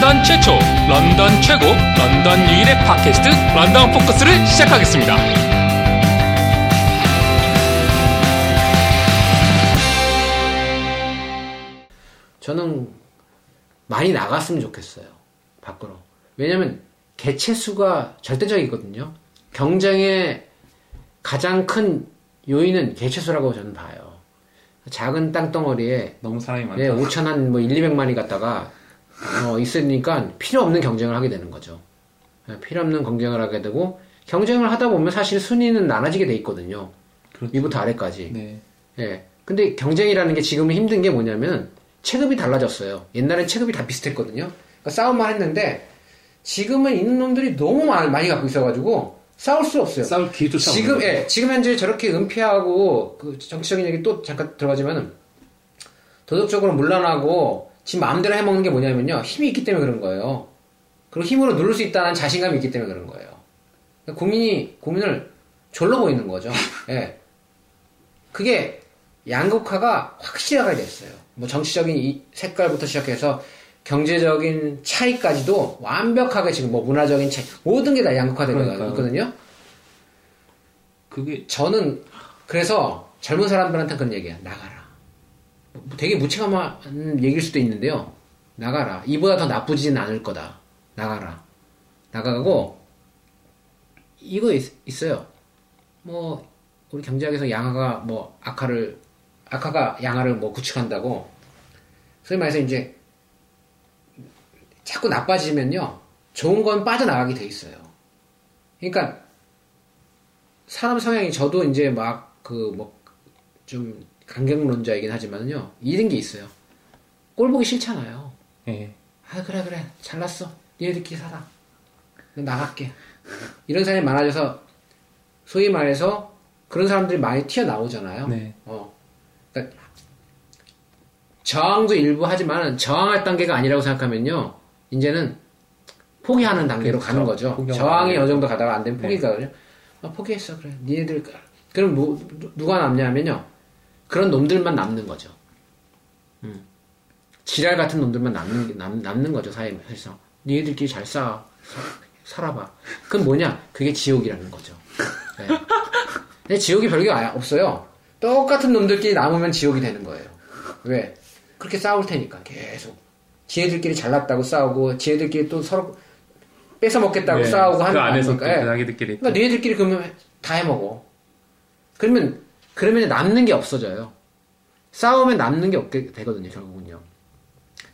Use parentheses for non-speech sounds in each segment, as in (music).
런던 최초, 런던 최고, 런던 유일의 팟캐스트 런던 포커스를 시작하겠습니다. 저는 많이 나갔으면 좋겠어요. 밖으로. 왜냐면 개체 수가 절대적이거든요. 경쟁의 가장 큰 요인은 개체 수라고 저는 봐요. 작은 땅덩어리에 너무 사람이 많다. 예, 5천 한뭐 1, 200만이 갖다가 어, 있으니까 필요 없는 경쟁을 하게 되는 거죠. 예, 필요 없는 경쟁을 하게 되고 경쟁을 하다 보면 사실 순위는 나눠지게 돼 있거든요. 그렇죠. 위부터 아래까지. 네. 예. 근데 경쟁이라는 게 지금 힘든 게 뭐냐면 체급이 달라졌어요. 옛날엔 체급이 다 비슷했거든요. 그러니까 싸움만 했는데 지금은 있는 놈들이 너무 많이, 갖고 있어가지고 싸울 수 없어요. 싸울 기회조차 지금 예, 지금 현재 저렇게 은폐하고 그 정치적인 얘기 또 잠깐 들어가지만은 도덕적으로 문란하고 지 마음대로 해먹는 게 뭐냐면요 힘이 있기 때문에 그런 거예요. 그리고 힘으로 누를 수 있다는 자신감이 있기 때문에 그런 거예요. 그러니까 국민이 국민을 졸로 보이는 거죠. (laughs) 예. 그게 양극화가 확실하게 됐어요. 뭐 정치적인 이 색깔부터 시작해서 경제적인 차이까지도 완벽하게 지금 뭐 문화적인 차이 모든 게다 그러니까요. 있거든요. 그게 저는 그래서 젊은 사람들한테 그런 얘기야. 나가라. 뭐 되게 무책임한 얘기일 수도 있는데요. 나가라. 이보다 더 나쁘지는 않을 거다. 나가라. 나가고 이거 있, 있어요. 뭐 우리 경제학에서 양화가 뭐 악화를 악화가 양화를 뭐 구축한다고 소위 말해서 이제 자꾸 나빠지면요 좋은 건 빠져나가게 돼 있어요. 그러니까 사람 성향이 저도 이제 막 그 뭐 좀 강경론자이긴 하지만요 이런 게 있어요. 꼴 보기 싫잖아요. 예. 아 그래 그래 잘났어 니네들끼리 살아 나 나갈게 이런 사람이 많아져서 소위 말해서 그런 사람들이 많이 튀어나오잖아요 네. 어 그러니까 저항도 일부 하지만 저항할 단계가 아니라고 생각하면요 이제는 포기하는 단계로 그렇죠. 가는 거죠 저항이. 어느 정도 가다가 안 되면 네. 포기가거든요 아, 포기했어 그래 니네들 가. 그럼 뭐, 누- 누가 남냐면요 그런 놈들만 남는 거죠 지랄 같은 놈들만 남는, 게- 남, 남는 거죠, 사회에서. 니네들끼리 잘 싸, 사- 살아봐. 그건 뭐냐? 그게 지옥이라는 거죠. 네. 근데 지옥이 별게 아- 없어요. 똑같은 놈들끼리 남으면 지옥이 되는 거예요. 왜? 그렇게 싸울 테니까, 계속. 지네들끼리 잘났다고 싸우고, 지네들끼리 또 서로 뺏어 먹겠다고 네. 싸우고 하는 그거 안에서 또? 예. 자기들끼리 또 그러니까 니네들끼리 그러면 다 해먹어. 그러면, 그러면 남는 게 없어져요. 싸우면 남는 게 없게 되거든요, 결국은요.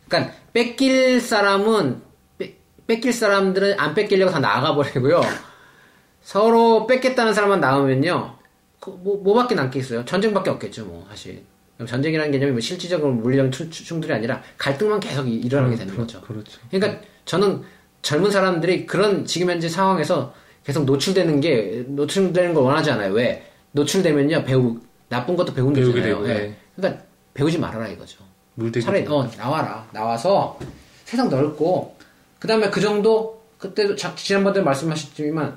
그러니까, 뺏길 사람은, 뺏, 뺏길 사람들은 안 뺏기려고 다 나가버리고요. (laughs) 서로 뺏겠다는 사람만 나오면요. 그 뭐, 뭐밖에 남겠어요? 전쟁밖에 없겠죠, 뭐, 사실. 전쟁이라는 개념이 뭐 실질적으로 물리적 충- 충돌이 아니라 갈등만 계속 이- 일어나게 되는 거죠. 그렇죠. 그러니까 저는 젊은 사람들이 그런 지금 현재 상황에서 계속 노출되는 게 노출되는 걸 원하지 않아요. 왜? 노출되면요 배우 나쁜 것도 배운다 배우게 잖아요. 되고, 예. 네. 그러니까 배우지 말아라 이거죠. 물대기 차라리 어 나와라 나와서 세상 넓고 그 다음에 그 정도 그때도 자- 지난번에 말씀하셨지만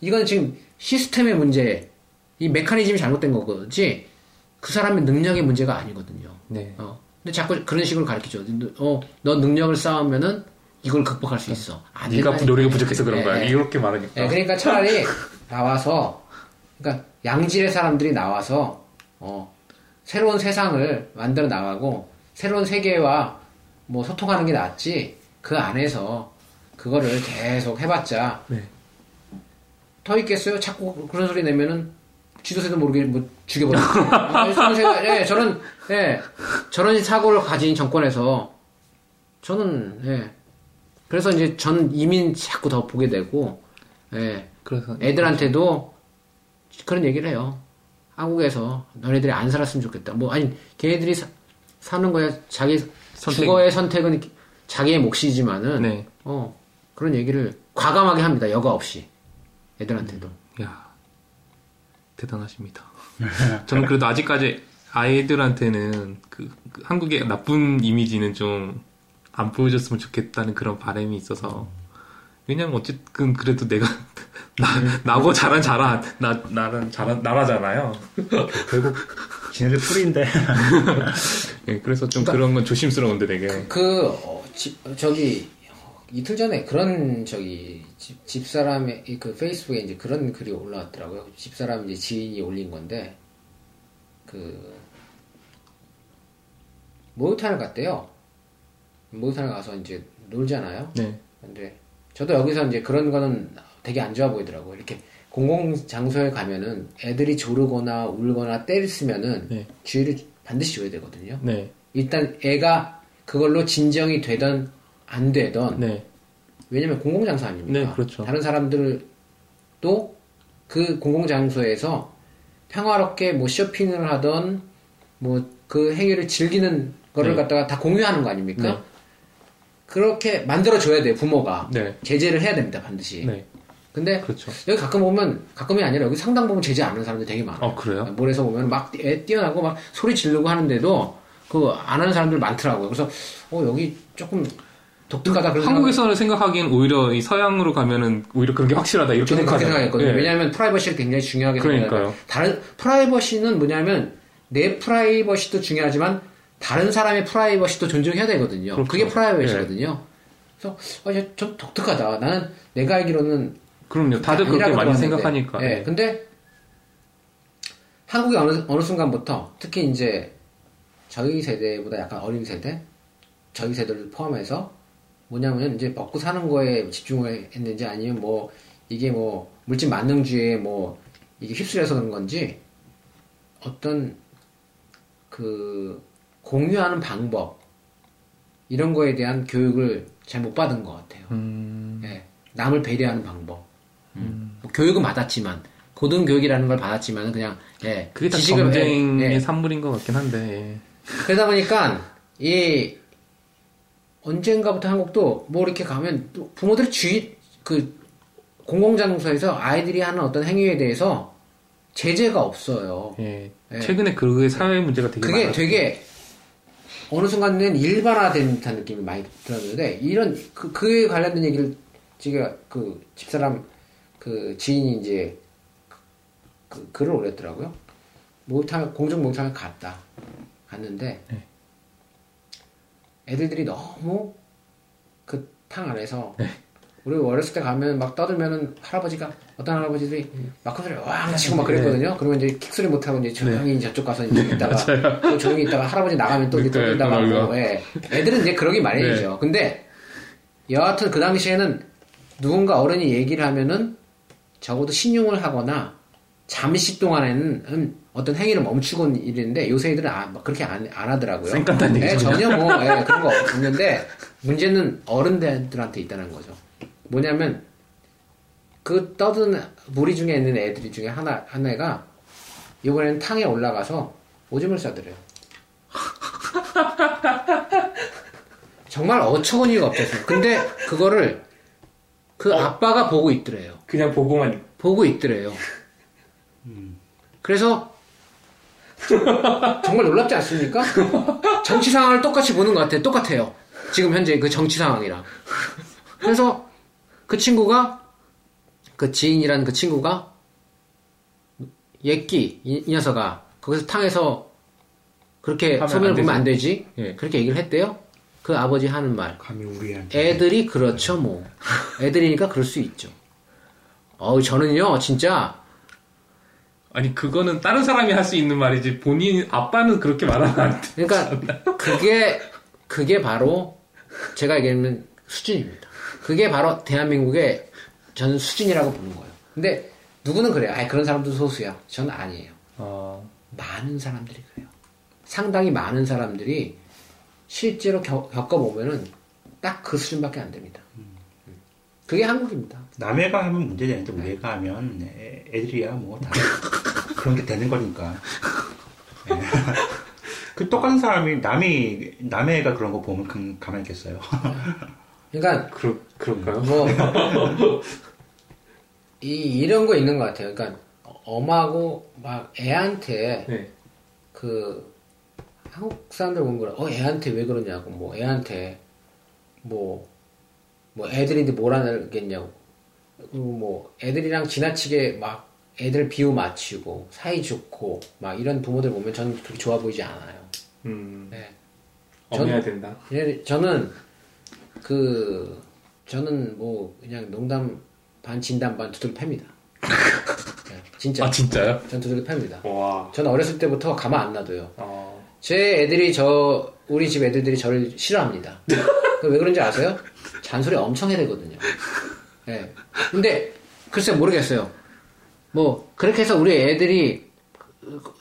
이건 지금 시스템의 문제 이 메커니즘이 잘못된 거지 그 사람의 능력의 문제가 아니거든요. 네. 어. 근데 자꾸 그런 식으로 가르치죠. 어, 너 능력을 쌓으면은 이걸 극복할 수 있어. 안 네가. 노력이 부족해서 그런 예, 거야. 예. 이렇게 말하니까. 예, 그러니까 차라리 나와서, 그러니까 양질의 사람들이 나와서, 어, 새로운 세상을 만들어 나가고, 새로운 세계와 뭐 소통하는 게 낫지, 그 안에서 그거를 계속 해봤자, 네. 더 있겠어요? 자꾸 그런 소리 내면은, 지도새도 모르게 뭐 죽여버리고. 아, 제가, 예, 저는, 예, 저런 사고를 가진 정권에서, 저는, 예, 그래서 이제 전 이민 자꾸 더 보게 되고, 예, 그래서 애들한테도 그런 얘기를 해요. 한국에서 너네들이 안 살았으면 좋겠다. 뭐 아니 걔네들이 사, 사는 거야 자기 선택. 주거의 선택은 자기의 몫이지만은 네. 어 그런 얘기를 과감하게 합니다. 여과 없이 애들한테도. 야 대단하십니다. (laughs) 저는 그래도 아직까지 아이들한테는 그, 그 한국의 나쁜 이미지는 좀 안 보여줬으면 좋겠다는 그런 바람이 있어서 왜냐면 어쨌든 그래도 내가 (laughs) 나 나고 자란 자라 나 나란 자란 나라잖아요. 결국 지네들 풀인데 (laughs) 예, 그래서 좀 그런 건 조심스러운데 되게 그 어, 지- 저기 이틀 전에 그런 저기 집, 집사람의 이그 페이스북에 이제 그런 글이 올라왔더라고요. 집사람 이제 지인이 올린 건데 그 목욕탕을 갔대요. 목욕탕을 가서 이제 놀잖아요. 네. 근데 저도 여기서 이제 그런 거는 되게 안 좋아 보이더라고요. 이렇게 공공 장소에 가면은 애들이 조르거나 울거나 때렸으면은 네. 주의를 반드시 줘야 되거든요. 네. 일단 일단 애가 그걸로 진정이 되던 안 되던 네. 왜냐면 공공장소 아닙니까? 네, 그렇죠. 다른 사람들도 그 공공장소에서 평화롭게 뭐 쇼핑을 하던 뭐 그 행위를 즐기는 거를 네. 갖다가 다 공유하는 거 아닙니까? 네. 그렇게 만들어줘야 돼요, 부모가. 네. 제재를 해야 됩니다, 반드시. 네. 근데 그렇죠. 여기 가끔 보면, 가끔이 아니라 여기 상당 부분 제재 안 하는 사람들 되게 많아요. 어, 그래요? 몰에서 보면 막애 뛰어나고 막 소리 지르고 하는데도 그 안 하는 사람들 많더라고요. 그래서, 어, 여기 조금 독특하다. 그런 한국에서는 생각하기엔 오히려 이 서양으로 가면은 오히려 그런 게 확실하다 이렇게. 생각했거든요. 예. 왜냐하면 프라이버시를 굉장히 중요하게 그러니까요. 생각해요. 다른 프라이버시는 뭐냐면 내 프라이버시도 중요하지만 다른 사람의 프라이버시도 존중해야 되거든요. 그렇죠. 그게 프라이버시거든요. 그래서 어, 이제 좀 독특하다. 나는 내가 알기로는 그럼요. 다들 그렇게 많이 들었는데. 생각하니까. 예. 근데 한국이 어느 어느 순간부터 특히 이제 저희 세대보다 약간 어린 세대, 저희 세대를 포함해서 뭐냐면 이제 먹고 사는 거에 집중을 했는지 아니면 뭐 이게 뭐 물질 만능주의에 뭐 이게 휩쓸려서 그런 건지 어떤 그 공유하는 방법 이런 거에 대한 교육을 잘 못 받은 것 같아요. 음, 예, 남을 배려하는 방법. 음. 뭐 교육은 받았지만 고등 교육이라는 걸 받았지만은 그냥 예, 그게 다 지식을- 경쟁의 예, 예. 산물인 것 같긴 한데. 그러다 보니까 이 언젠가부터 한국도 뭐 이렇게 가면 또 부모들이 주의 그 공공장소에서 아이들이 하는 어떤 행위에 대해서 제재가 없어요. 예. 예. 최근에 그게 사회 문제가 되게 그게 많았어요. 되게 어느 순간은 일반화된 듯한 느낌이 많이 들었는데 이런 그 그에 관련된 얘기를 제가 그 집사람 그 지인이 이제 그 글을 올렸더라고요. 목욕탕 공중 목욕탕을 갔다 갔는데 네. 애들들이 너무 그 탕 안에서 네. 우리 어렸을 때 가면 막 떠들면은 할아버지가 어떤 할아버지들이 막 그소리 왕 치고 막 그랬거든요. 그러면 이제 킥 소리 못 하고 이제 조용히 저쪽 가서 이제 있다가 또 조용히 있다가 할아버지 나가면 또 이제 네, 떠들다가 또 하고 놀고. 예. 애들은 이제 그러기 마련이죠. 근데 여하튼 그 당시에는 누군가 어른이 얘기를 하면은 적어도 신용을 하거나 잠시 동안에는 음, 어떤 행위를 멈추곤 이랬는데 요새 애들은 아, 막 그렇게 안, 안 하더라고요. 예, 얘기죠. 전혀 뭐 예, 그런 거 없는데 문제는 어른들한테 있다는 거죠. 뭐냐면 그 떠든 무리 중에 있는 애들 중에 하나 하나가 이번에는 탕에 올라가서 오줌을 싸들어요. (laughs) 정말 어처구니가 없었어요. 근데 그거를 그 아빠가 보고 있더래요. 그냥 보고만 보고 있더래요. 그래서 (laughs) 정말 놀랍지 않습니까? 정치 상황을 똑같이 보는 것 같아요. 똑같아요. 지금 현재 그 정치 상황이랑. 그래서 그 친구가 그 지인이라는 그 친구가 예끼 이, 이 녀석아 거기서 탕에서 그렇게 안 보면 안 되지. 되지. 예. 그렇게 얘기를 했대요. 그 아버지 하는 말. 감히 우리한테. 애들이 그렇죠 뭐. 애들이니까 그럴 수 있죠. 어우 저는요 진짜 아니 그거는 다른 사람이 할 수 있는 말이지 본인 아빠는 그렇게 말하면 안 돼. 그러니까 그게 그게 바로 제가 얘기하는 수준입니다. 그게 바로 대한민국의 저는 수준이라고 보는 거예요. 근데 누구는 그래요. 아 그런 사람도 소수야. 저는 아니에요. 아, 많은 사람들이 그래요. 상당히 많은 사람들이 실제로 겪, 겪어보면은 딱 그 수준밖에 안 됩니다. 그게 한국입니다. 남해가 하면 문제되는데 우리가 하면 애, 애들이야 뭐 다 (laughs) 그런 게 되는 거니까. 예. (laughs) 그 똑같은 사람이 남이 남의 애가 그런 거 보면 그- 가만히 있겠어요. (laughs) 그러니까 그러, 그럴까요? 뭐, 이, 이런 거 있는 것 같아요. 그러니까, 엄하고, 막, 애한테, 네. 그, 한국 사람들 보면 그래, 어, 애한테 왜 그러냐고, 뭐, 애한테, 뭐, 뭐, 애들인데 뭘 알겠냐고. 그리고 뭐, 애들이랑 지나치게 막, 애들 비유 맞추고, 사이 좋고, 막, 이런 부모들 보면 저는 그렇게 좋아 보이지 않아요. 음, 네. 엄해야 된다. 예, 저는 그 저는 뭐 그냥 농담 반 진담 반 두들 팹니다. (laughs) 네, 진짜. 아 진짜요? 전 두들 팹니다. 와. 저는 어렸을 때부터 가만 안 놔둬요. 어. 제 애들이 저 우리 집 애들들이 저를 싫어합니다. (laughs) 그왜 그런지 아세요? 잔소리 엄청 해야 되거든요. 예. 근데 글쎄 모르겠어요. 뭐 그렇게 해서 우리 애들이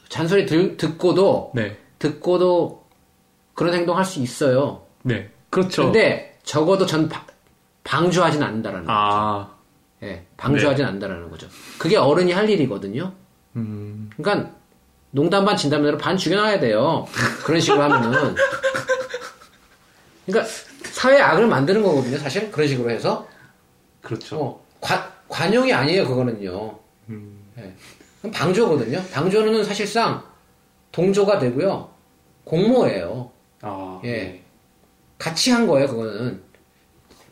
잔소리 들- 듣고도 네. 듣고도 그런 행동할 수 있어요. 네. 그렇죠. 근데 적어도 전 바- 방조하진 않는다라는 거죠. 아. 예, 방조하진 않는다라는 거죠. 그게 어른이 할 일이거든요. 음. 그러니까 농담 반 진담 반으로 반 죽여놔야 돼요. 그런 식으로 하면은. 그러니까 사회 악을 만드는 거거든요. 사실 그런 식으로 해서 그렇죠. 어, 관, 관용이 아니에요. 그거는요. 음. 예. 그럼 방조거든요. 방조는 사실상 동조가 되고요. 공모예요. 아. 예. 네. 같이 한 거예요. 그거는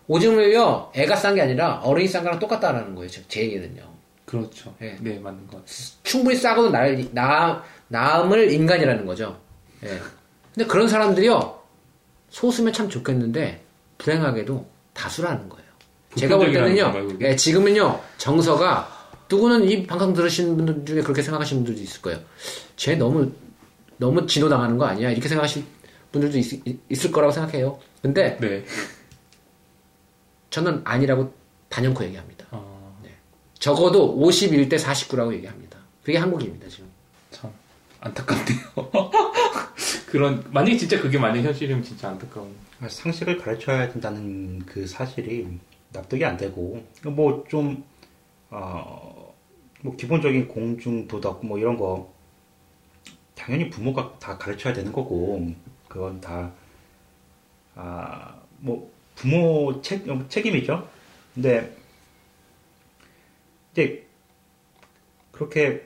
오줌을요. 애가 싼 게 아니라 어른이 싼 거랑 똑같다라는 거예요. 제- 제 얘기는요. 그렇죠. 예. 네, 맞는 것 같아요. 충분히 싸고도 날, 나, 남을 인간이라는 거죠. 예. 근데 그런 사람들이요, 소수면 참 좋겠는데, 불행하게도 다수라는 거예요. 제가 볼 때는요? 예, 지금은요, 정서가, 누구는 이 방송 들으시는 분들 중에 그렇게 생각하시는 분들도 있을 거예요. 쟤 너무, 너무 진호당하는 거 아니야? 이렇게 생각하실 분들도 있, 을 거라고 생각해요. 근데 네. 저는 아니라고 단연코 얘기합니다. 아. 적어도 51대 49라고 얘기합니다. 그게 한국입니다, 지금. 참 안타깝네요. (laughs) 그런 만약에 진짜 그게 만약 현실이면 진짜 안타까운. 상식을 가르쳐야 된다는 그 사실이 납득이 안 되고 뭐 좀 어, 뭐 기본적인 공중 도덕 뭐 이런 거 당연히 부모가 다 가르쳐야 되는 거고 그건 다 아, 뭐 부모 책 어, 책임이죠. 근데 이제 그렇게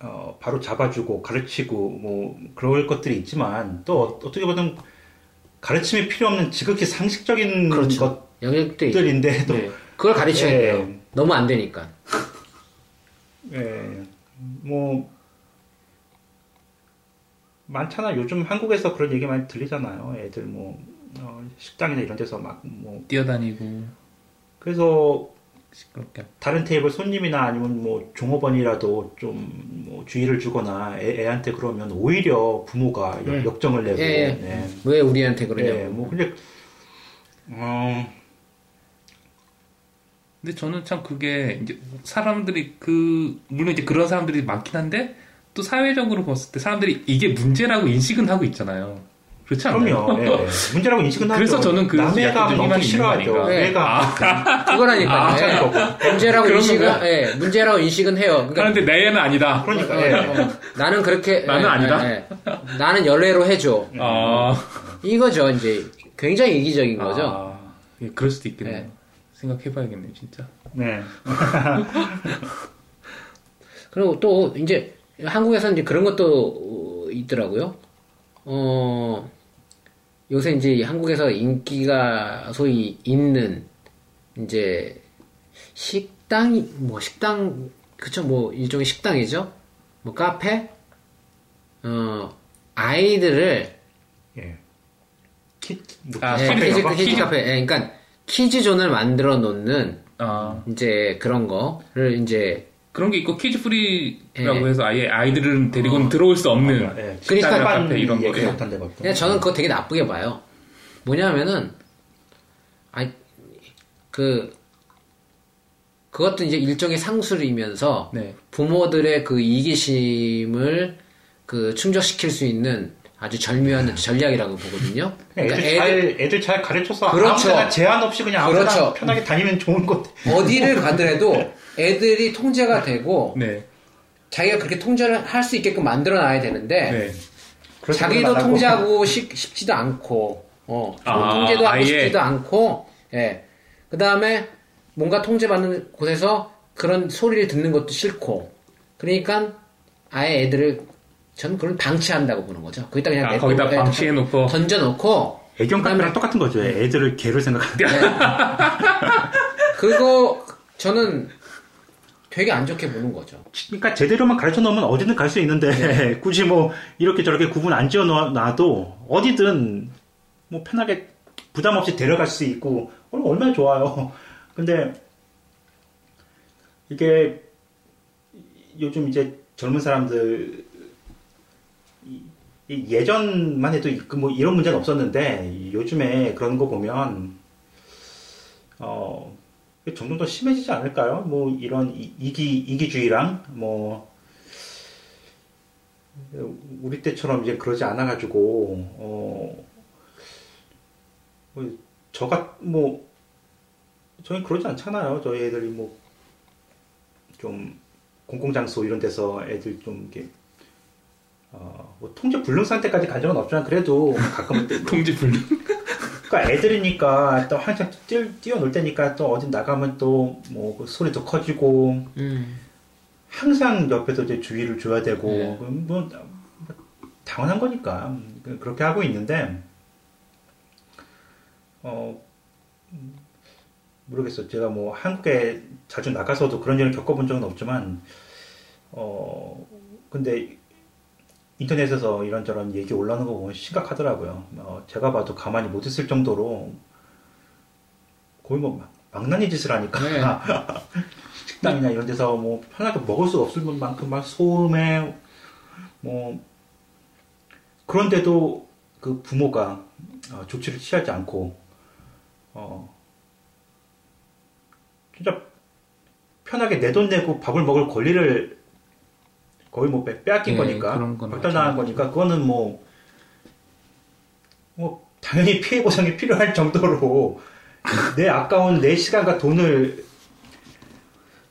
어, 바로 잡아주고 가르치고 뭐 그럴 것들이 있지만 또 어- 어떻게 보면 가르침이 필요 없는 지극히 상식적인 그렇죠. 영역도 있죠. 것들인데 또 네. 그걸 가르쳐야 예. 돼요. 너무 안 되니까. 예, 뭐 많잖아. 요즘 한국에서 그런 얘기 많이 들리잖아요. 애들 뭐 어, 식당이나 이런 데서 막 뭐 뛰어다니고 그래서 시끄럽게. 다른 테이블 손님이나 아니면 뭐 종업원이라도 좀 뭐 주의를 주거나 애, 애한테 그러면 오히려 부모가 역- 음. 역정을 내고 예, 예. 네. 왜 우리한테 그러냐고. 예, 뭐 근데 어 근데 저는 참 그게 이제 사람들이 그 물론 이제 그런 사람들이 많긴 한데 또 사회적으로 봤을 때 사람들이 이게 문제라고 인식은 하고 있잖아요. 그렇지 않나요? 그럼요. 예, 예. (laughs) 문제라고 인식은 하죠. 그래서 저는 그 남의 감좀 너무 싫어하죠. 네. 내가 (laughs) 그거라니까요. 아, 예. 문제라고 인식은? 예, 문제라고 인식은 해요. 그러니까 그런데 내 애는 아니다. 그러니까 어, 예. 어, 나는 그렇게 나는 예, 아니다? 예, 예. 나는 연례로 해줘. 아, 이거죠. 이제 굉장히 이기적인 거죠. 아, 예, 그럴 수도 있겠네요. 네. 생각해봐야겠네요, 진짜. 네. (laughs) 그리고 또 이제 한국에서 이제 그런 것도 어, 있더라고요. 어 요새 이제 한국에서 인기가 소위 있는 이제 식당이 뭐 식당 그쵸 뭐 일종의 식당이죠. 뭐 카페 어 아이들을 예. 키, 뭐, 아, 예, 카페 kids? kids kids? 카페 예, 그러니까 kids zone을 만들어 놓는 아, 이제 그런 거를 이제 그런 게 있고 kids free라고 예. 해서 아예 아이들은 데리고는 들어올 수 없는 예. 그러니까 카페 이런 거. 예. 그냥 저는 그거 되게 나쁘게 봐요. 뭐냐면은, 아이, 그, 그것도 이제 일종의 상술이면서 네. 부모들의 그 이기심을 그 충족시킬 수 있는 아주 절묘한 전략이라고 보거든요. 그냥 그러니까 애들, 잘, 애들 잘 가르쳐서 그렇죠. 아무데나 제한 없이 그냥 아무데나 그렇죠. 편하게 다니면 좋은 것. 어디를 가더라도 (laughs) 애들이 통제가 되고 네. 자기가 그렇게 통제를 할 수 있게끔 만들어 놔야 되는데 네. 자기도. 통제하고 싶, 싶지도 않고, 어, 아, 통제도 하고 아예. 싶지도 않고, 예. 그 다음에 뭔가 통제받는 곳에서 그런 소리를 듣는 것도 싫고, 그러니까 아예 애들을, 저는 그걸 방치한다고 보는 거죠. 거기다 그냥 아, 내- 거기다 예, 방치해놓고. 던져놓고, 애견 카페랑 그다음에- 똑같은 거죠. 애들을 개로 생각하는. 그거 저는 되게 안 좋게 보는 거죠. 그러니까 제대로만 가르쳐 놓으면 어디든 갈 수 있는데 네. (laughs) 굳이 뭐 이렇게 저렇게 구분 안 지어 놔도 어디든 뭐 편하게 부담 없이 데려갈 수 있고 어, 얼마나 좋아요. (laughs) 근데 이게 요즘 이제 젊은 사람들 예전만 해도 그뭐 이런 문제는 없었는데 요즘에 그런 거 보면 어 점점 더 심해지지 않을까요? 뭐 이런 이- 이기 이기주의랑 뭐 우리 때처럼 이제 그러지 않아 가지고 어 뭐, 저가 뭐 저희 그러지 않잖아요. 저희 애들이 뭐 좀 공공장소 이런 데서 애들 좀 이렇게 어, 뭐 통제 불능 상태까지 간 적은 없지만 그래도 가끔 (laughs) 통지 불능. 그러니까 애들이니까 또 한창 뛰, 뛰어놀 때니까 또 어디 나가면 또뭐 소리도 커지고 음. 항상 옆에서 이제 주의를 줘야 되고 네. 그 뭐, 당연한 거니까 음, 그렇게 하고 있는데 어 음, 모르겠어 제가 뭐 한국에 자주 나가서도 그런 일을 겪어본 적은 없지만 어 근데 인터넷에서 이런저런 얘기 올라오는 거 보면 심각하더라고요. 어, 제가 봐도 가만히 못 있을 정도로 거의 뭐 막- 망나니 짓을 하니까 네. (laughs) 식당이나 이런 데서 뭐 편하게 먹을 수 없을 만큼 막 소음에 뭐 그런데도 그 부모가 어, 조치를 취하지 않고 어 진짜 편하게 내 돈 내고 밥을 먹을 권리를 거의 뭐 빼- 빼앗긴 예, 거니까 박탈당한 거니까 그거는 뭐 뭐 당연히 (laughs) 피해 보상이 필요할 정도로 내 아까운 내 시간과 돈을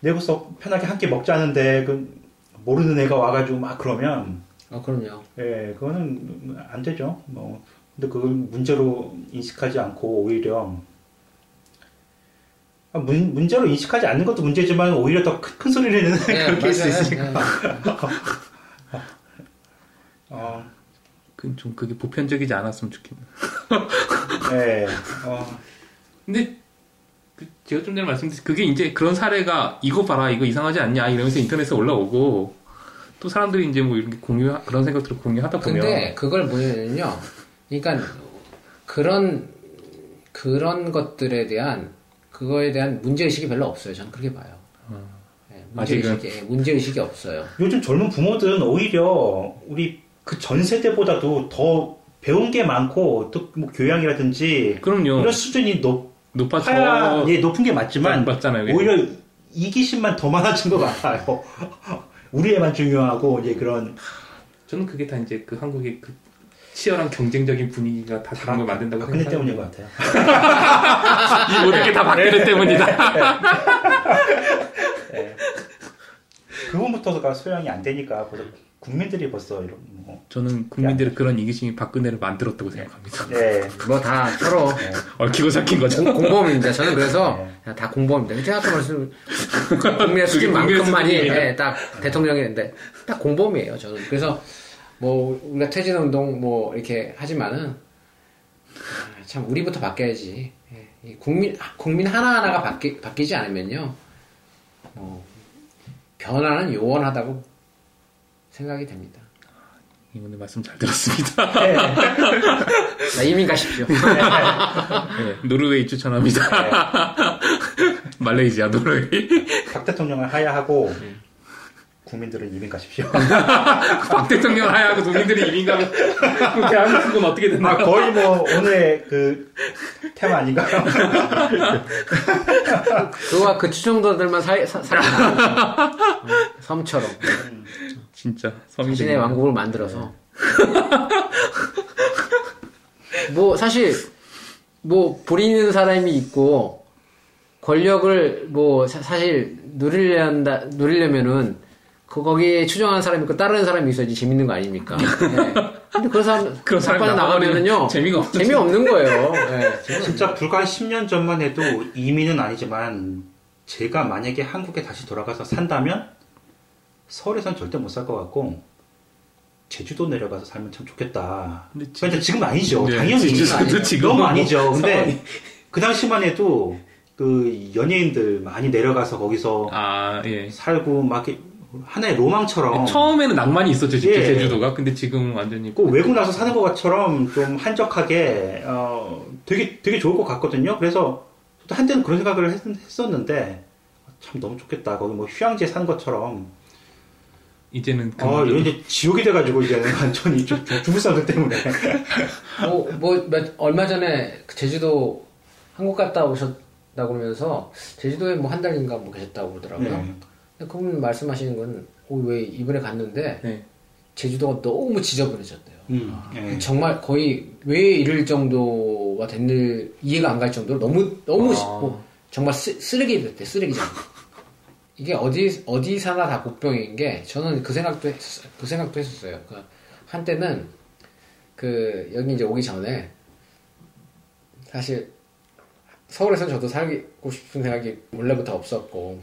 내고서 편하게 한끼 먹자는데 그 모르는 애가 와가지고 막 그러면 아 그럼요. 예 그거는 안 되죠 뭐 근데 그걸 문제로 인식하지 않고 오히려 아, 문, 문제로 인식하지 않는 것도 문제지만 오히려 더 큰 소리를 내는 네, (laughs) 그렇게 할수 맞아요. 있으니까 네. (laughs) 어, 그좀 그게 보편적이지 않았으면 좋겠네요. 예, (laughs) 어, 근데 그 제가 좀 전에 말씀드린 그게 이제 그런 사례가 이거 봐라 이거 이상하지 않냐 이러면서 인터넷에 올라오고 또 사람들이 이제 뭐 이렇게 공유 그런 생각들을 공유하다 보면 근데 그걸 뭐냐면요. 그러니까 그런 그런 것들에 대한 그거에 대한 문제 의식이 별로 없어요. 저는 그렇게 봐요. 네, 문제 아직은? 의식이 문제 의식이 없어요. 요즘 젊은 부모들은 오히려 우리 그 전 세대보다도 더 배운 게 많고 또 뭐 교양이라든지 그럼요 이런 수준이 높아야 높아져 예, 높은 게 맞지만 맞잖아요. 오히려 이기심만 더 많아진 것 같아요. (laughs) 우리 애만 중요하고 이제 그런 저는 그게 다 이제 그 한국의 그 치열한 경쟁적인 분위기가 다 그런 걸 만든다고 박근혜 때문인 것 같아요. 이 모든 게 다 박근혜 때문이다. 예. 그분부터가 소양이 안 되니까 벌써 국민들이 벌써 이런 뭐 저는 국민들의 그런 이기심이 박근혜를 만들었다고 생각합니다. 예. 뭐다 서로 얽히고 삭힌 거죠. 공, 공범입니다. 저는 그래서 네. 다 공범입니다. 제가 아까 말씀 국민의 국민의 수준만큼만이 딱 대통령인데 딱 공범이에요. 저는 그래서 뭐 우리가 퇴진 운동 뭐 이렇게 하지만은 아, 참 우리부터 바뀌어야지. 예, 이 국민 국민 하나 하나가 바뀌 바뀌지 않으면요, 뭐 변화는 요원하다고 생각이 됩니다. 오늘 말씀 잘 들었습니다. 자, 이민 가십시오. 네, 노르웨이 추천합니다. 말레이시아, 노르웨이. 박 대통령을 하야하고 국민들은 이민 가십시오. (laughs) 박 대통령 하야하고 국민들이 이민 가면 대한민국은 어떻게 아, 되나요? 거의 뭐 오늘의 그 테마 아닌가요? (laughs) 그와 그 추정도들만 살, 사, 살아 섬처럼 진짜 섬이 자신의 왕국을 만들어서 뭐 사실 뭐 부리는 사람이 있고 권력을 뭐 사, 실 누리려 한다 누리려면은 그 거기에 추정하는 사람이 있고 따르는 사람이 있어야지 재밌는 거 아닙니까? 예. 근데 그런 사람 (laughs) 그런 빠져 나가면은요 나가면 재미가 없죠. 재미 없는 거예요. (laughs) 예. 진짜 불과 한 10년 전만 해도 이민은 아니지만 제가 만약에 한국에 다시 돌아가서 산다면 서울에선 절대 못 살 것 같고 제주도 내려가서 살면 참 좋겠다. 근데 근데 지금 아니죠. 네, 당연히 제주도도 지금 너무 뭐 아니죠. 근데 상황이- (laughs) 그 당시만 해도 그 연예인들 많이 내려가서 거기서 아, 예. 살고 막 이렇게 하나의 로망처럼 처음에는 낭만이 있었죠, 진짜 예. 제주도가. 근데 지금 완전히 꼭 외국 나서 사는 것처럼 좀 한적하게 어, 되게 되게 좋을 것 같거든요. 그래서 저도 한때는 그런 생각을 했, 었는데 참 너무 좋겠다. 거기 뭐 휴양지에 사는 것처럼 이제는 그 아, 이제 지옥이 돼가지고 이제 (laughs) 완전히 중국 사람들 때문에 뭐, 뭐, 몇- 얼마 전에 그 제주도 한국 갔다 오셨다고 하면서 제주도에 뭐 한 달인가 뭐 계셨다고 그러더라고요. 네. 그분 말씀하시는 건, 오, 왜 이번에 갔는데 네. 제주도가 너무 지저분해졌대요. 음, 예. 정말 거의 왜 이럴 정도가 됐는 이해가 안 갈 정도로 너무 너무 아. 뭐 정말 쓰, 쓰레기 됐대 쓰레기장. (laughs) 이게 어디 어디 사나 다 복병인 게 저는 그 생각도 했었어요. 그 생각도 했었어요. 그 한때는 그 여기 이제 오기 전에 사실 서울에서 저도 살고 싶은 생각이 원래부터 없었고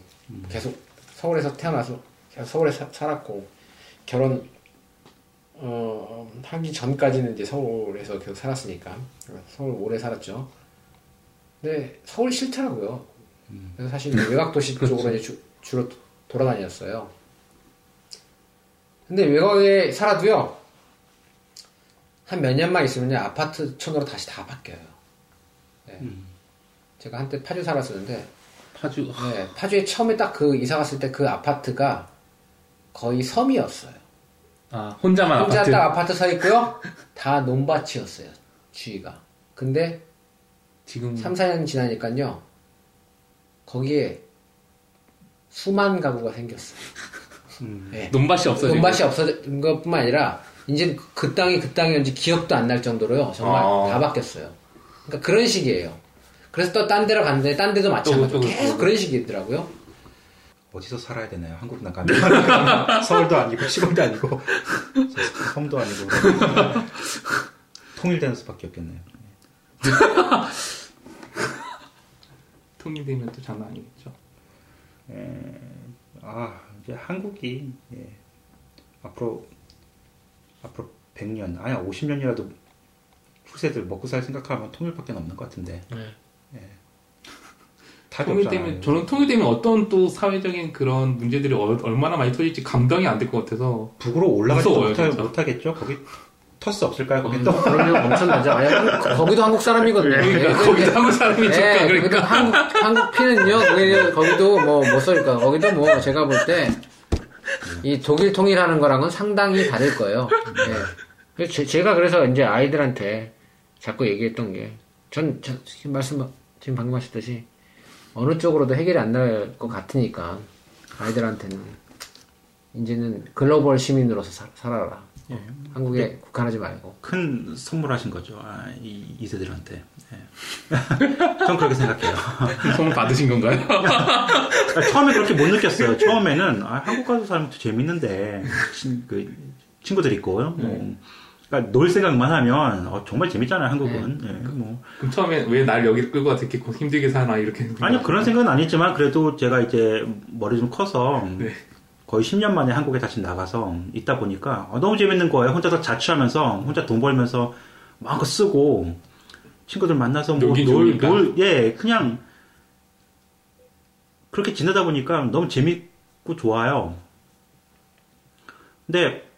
계속 서울에서 태어나서 서울에 사- 살았고 결혼 어, 하기 전까지는 이제 서울에서 계속 살았으니까 서울 오래 살았죠. 근데 서울 싫더라고요. 그래서 사실 외곽 도시 쪽으로 이제 주, 주로 돌아다녔어요. 근데 외곽에 살아도요 한 몇 년만 있으면 아파트촌으로 다시 다 바뀌어요. 네. 제가 한때 파주 살았었는데 파주 네, 파주에 처음에 딱 그 이사 갔을 때 그 아파트가 거의 섬이었어요. 아 혼자만 혼자 아파트 딱 아파트 서 있고요. 다 논밭이었어요. 주위가. 근데 지금 3, 4년 지나니까요. 거기에 수만 가구가 생겼어요. (laughs) 네. 논밭이 없어지고 논밭이 없어진 것뿐만 아니라 이제 그 땅이 그 땅이었는지 기억도 안 날 정도로요. 정말 아. 다 바뀌었어요. 그러니까 그런 식이에요. 그래서 또 딴 데로 갔는데 딴 데도 마찬가지로 또, 또, 계속 또. 그런 식이더라고요. 어디서 살아야 되나요? 한국 나가면 (laughs) 서울도 아니고 시골도 아니고 저 (laughs) 섬도 아니고 (laughs) 통일되는 수밖에 없겠네요. 통일되면 또 장난 아니겠죠. 아 이제 한국이 예, 앞으로 앞으로 100년 아니 50년이라도 후세들 먹고 살 생각하면 통일밖에 없는 것 같은데 예. 통일되면 없잖아요. 저는 통일되면 어떤 또 사회적인 그런 문제들이 어- 얼마나 많이 터질지 감당이 안 될 것 같아서 북으로 못하, 진짜. 못하겠죠? 거기 터스 없을까요? 거기 또 그러면 엄청나죠. 아니, 한- (laughs) 거기도 한국 사람이거든요. 그러니까 네, 거기도 네. 한국 사람이 네, 줄까 거기도 그러니까 한국, 한국 피는요, 거기- 거기도 뭐, 뭐 쏠까. 거기도 뭐, 제가 볼 때, 이 독일 통일하는 거랑은 상당히 다를 거예요. 네. 그래서 제- 제가 그래서 이제 아이들한테 자꾸 얘기했던 게, 전, 전 지금 말씀, 지금 방금 하셨듯이, 어느 쪽으로도 해결이 안 날 것 같으니까, 아이들한테는, 이제는 글로벌 시민으로서 사- 살아라. 예. 한국에 국한하지 말고. 큰 선물하신 거죠. 아, 이, 이 세들한테. 예. (laughs) 전 그렇게 생각해요. (laughs) 선물 받으신 건가요? 아, (laughs) 처음에 그렇게 못 느꼈어요. 처음에는 아, 한국 가서 살면 더 재밌는데 친, 그, 친구들 있고 뭐, 그러니까 놀 생각만 하면 어, 정말 재밌잖아요. 한국은. 예, 뭐. 그럼 처음에 왜 날 여기 끌고 와서 이렇게 고- 힘들게 사나 이렇게 아니요 그런 생각은 아니지만 그래도 제가 이제 머리 좀 커서 네. 거의 10년 만에 한국에 다시 나가서 있다 보니까 어, 너무 재밌는 거예요. 혼자서 자취하면서 혼자 돈 벌면서 마음껏 쓰고 친구들 만나서 뭐 놀긴 놀, 좋으니까. 놀, 예, 그냥 그렇게 지내다 보니까 너무 재밌고 좋아요. 근데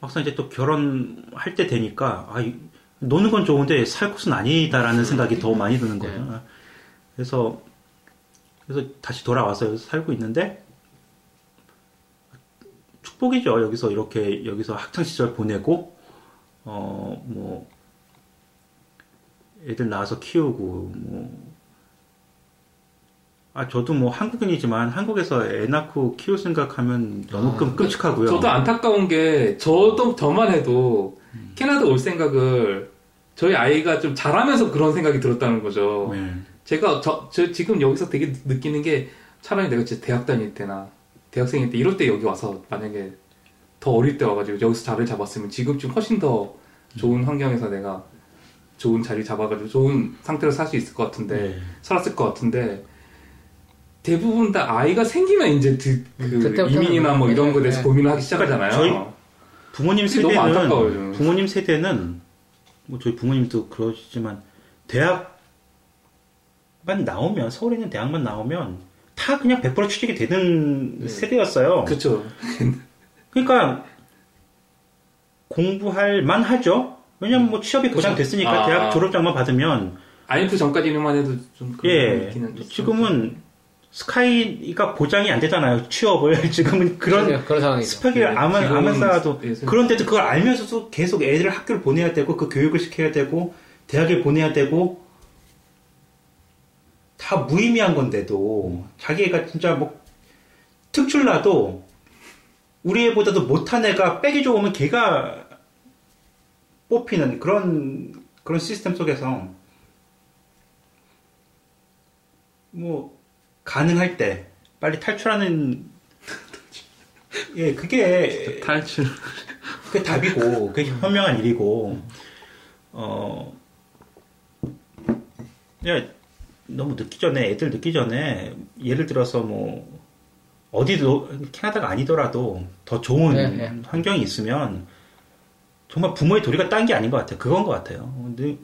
막상 이제 또 결혼할 때 되니까 아, 이- 노는 건 좋은데 살 곳은 아니다라는 생각이 더 많이 드는 거예요. 그래서 그래서 다시 돌아와서 살고 있는데 축복이죠. 여기서 이렇게 여기서 학창 시절 보내고 어 뭐 애들 낳아서 키우고 뭐 아, 저도 뭐 한국인이지만 한국에서 애 낳고 키울 생각하면 너무 끔, 끔찍하고요. 저도 안타까운 게 저도 저만 해도 캐나다 올 생각을 저희 아이가 좀 자라면서 그런 생각이 들었다는 거죠. 네. 제가 저, 저 지금 여기서 되게 느끼는 게 차라리 내가 진짜 대학 다닐 때나 대학생일 때 이럴 때 여기 와서 만약에 더 어릴 때 와가지고 여기서 자리를 잡았으면 지금쯤 훨씬 더 좋은 환경에서 내가 좋은 자리 잡아가지고 좋은 상태로 살 수 있을 것 같은데 네. 살았을 것 같은데 대부분 다 아이가 생기면 이제 그, 그 그때부터는 이민이나 뭐 이런 거에 대해서 네. 고민을 하기 시작하잖아요. 저희- 부모님 그게 너무 안타까워요, 세대는. 부모님 세대는 뭐 저희 부모님도 그러시지만 대학만 나오면 서울에 있는 대학만 나오면 다 그냥 100% 취직이 되는 세대였어요. 그렇죠. 그러니까 공부할 만하죠. 왜냐면 뭐 취업이 보장됐으니까 아. 대학 졸업장만 받으면 IMF 전까지는만 해도 좀 그런 예 지금은 스카이가 보장이 안 되잖아요 취업을 (laughs) 지금은 그런 그런, 그런. 스펙을 네, 아면 기본 아면 쌓아도 스펙에서. 그런데도 그걸 알면서도 계속 애들을 학교를 보내야 되고 그 교육을 시켜야 되고 대학에 보내야 되고 다 무의미한 건데도 자기가 진짜 뭐 특출나도 우리 애보다도 못한 애가 빼기 좋으면 걔가 뽑히는 그런 그런 시스템 속에서 뭐 가능할 때 빨리 탈출하는 예 그게 탈출. 그게 답이고 그게 현명한 일이고 어 야, 너무 늦기 전에 애들 늦기 전에 예를 들어서 뭐 어디도 캐나다가 아니더라도 더 좋은 네, 네. 환경이 있으면 정말 부모의 도리가 딴 게 아닌 것 같아요. 그건 것 같아요. 근데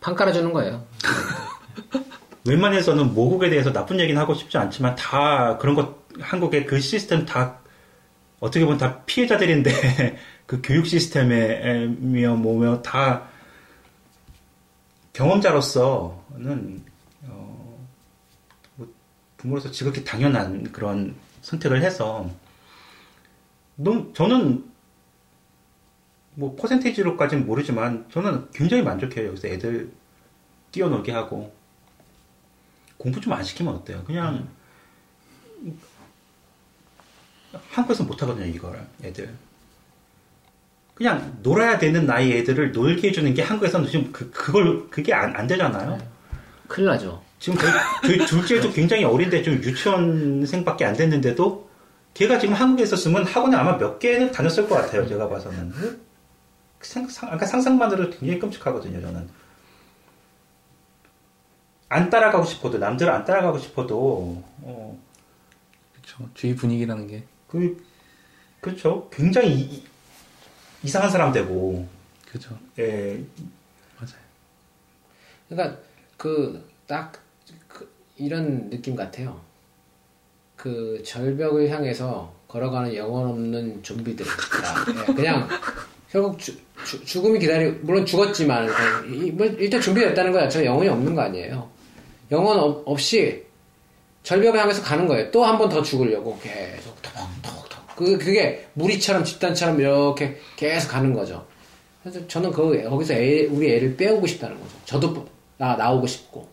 판 깔아주는 거예요. (laughs) 웬만해서는 모국에 대해서 나쁜 얘기는 하고 싶지 않지만 다 그런 것 한국의 그 시스템 다 어떻게 보면 다 피해자들인데 (laughs) 그 교육 시스템이며 뭐며 다 경험자로서는 어, 뭐 부모로서 지극히 당연한 그런 선택을 해서 너무 저는 뭐 퍼센테이지로까지는 모르지만 저는 굉장히 만족해요. 여기서 애들 뛰어놀게 하고 공부 좀 안 시키면 어때요? 그냥 한국에서 못 하거든요 이거를 애들. 그냥 놀아야 되는 나이 애들을 놀게 해주는 게 한국에서는 지금 그 그걸 그게 안, 안 되잖아요. 큰일 나죠. 지금 저희, 저희 둘째도 굉장히 어린데 좀 유치원생밖에 안 됐는데도 걔가 지금 한국에 있었으면 학원에 아마 몇 개는 다녔을 것 같아요. 제가 봐서는. 상, 상, 아까 상상만으로도 굉장히 끔찍하거든요. 저는. 안 따라가고 싶어도 남들 안 따라가고 싶어도 어, 그렇죠. 주위 분위기라는 게. 그 그렇죠. 굉장히 이, 이상한 사람 되고 그렇죠. 예, 맞아요. 그러니까 그딱 그 이런 느낌 같아요. 그 절벽을 향해서 걸어가는 영혼 없는 좀비들. 예, 그냥 결국 주, 주- 죽음이 기다리 물론 죽었지만 이- 뭐 일단 준비됐다는 거야. 저 영혼이 없는 거 아니에요. 영혼 없, 없이 절벽을 향해서 가는 거예요. 또 한 번 더 죽으려고 계속 톡톡톡. 그 그게 무리처럼 집단처럼 이렇게 계속 가는 거죠. 그래서 저는 그 거기서 애, 우리 애를 빼오고 싶다는 거죠. 저도 나 나오고 싶고.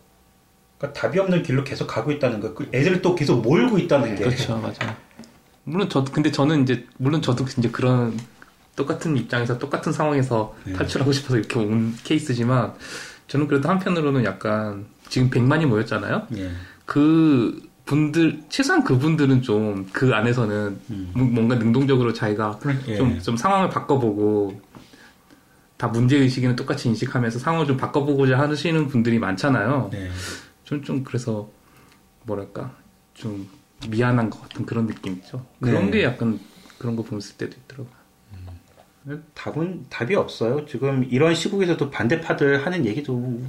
그러니까 답이 없는 길로 계속 가고 있다는 거. 그 애들을 또 계속 몰고 있다는 게. 그렇죠, 맞아요. 물론 저 근데 저는 이제 물론 저도 이제 그런 똑같은 입장에서 똑같은 상황에서 네. 탈출하고 싶어서 이렇게 온 케이스지만 저는 그래도 한편으로는 약간 지금 100만이 모였잖아요. 예. 그 분들 최소한 그분들은 좀 그 안에서는 음. 뭐- 뭔가 능동적으로 자기가 예. 좀, 좀 상황을 바꿔보고 다 문제 의식에는 똑같이 인식하면서 상황을 좀 바꿔보고자 하시는 분들이 많잖아요. 네. 좀, 좀 그래서 뭐랄까 좀 미안한 것 같은 그런 느낌이죠. 그런 네. 게 약간 그런 거 보았을 때도 있더라고요. 답은 답이 없어요. 지금 이런 시국에서도 반대파들 하는 얘기도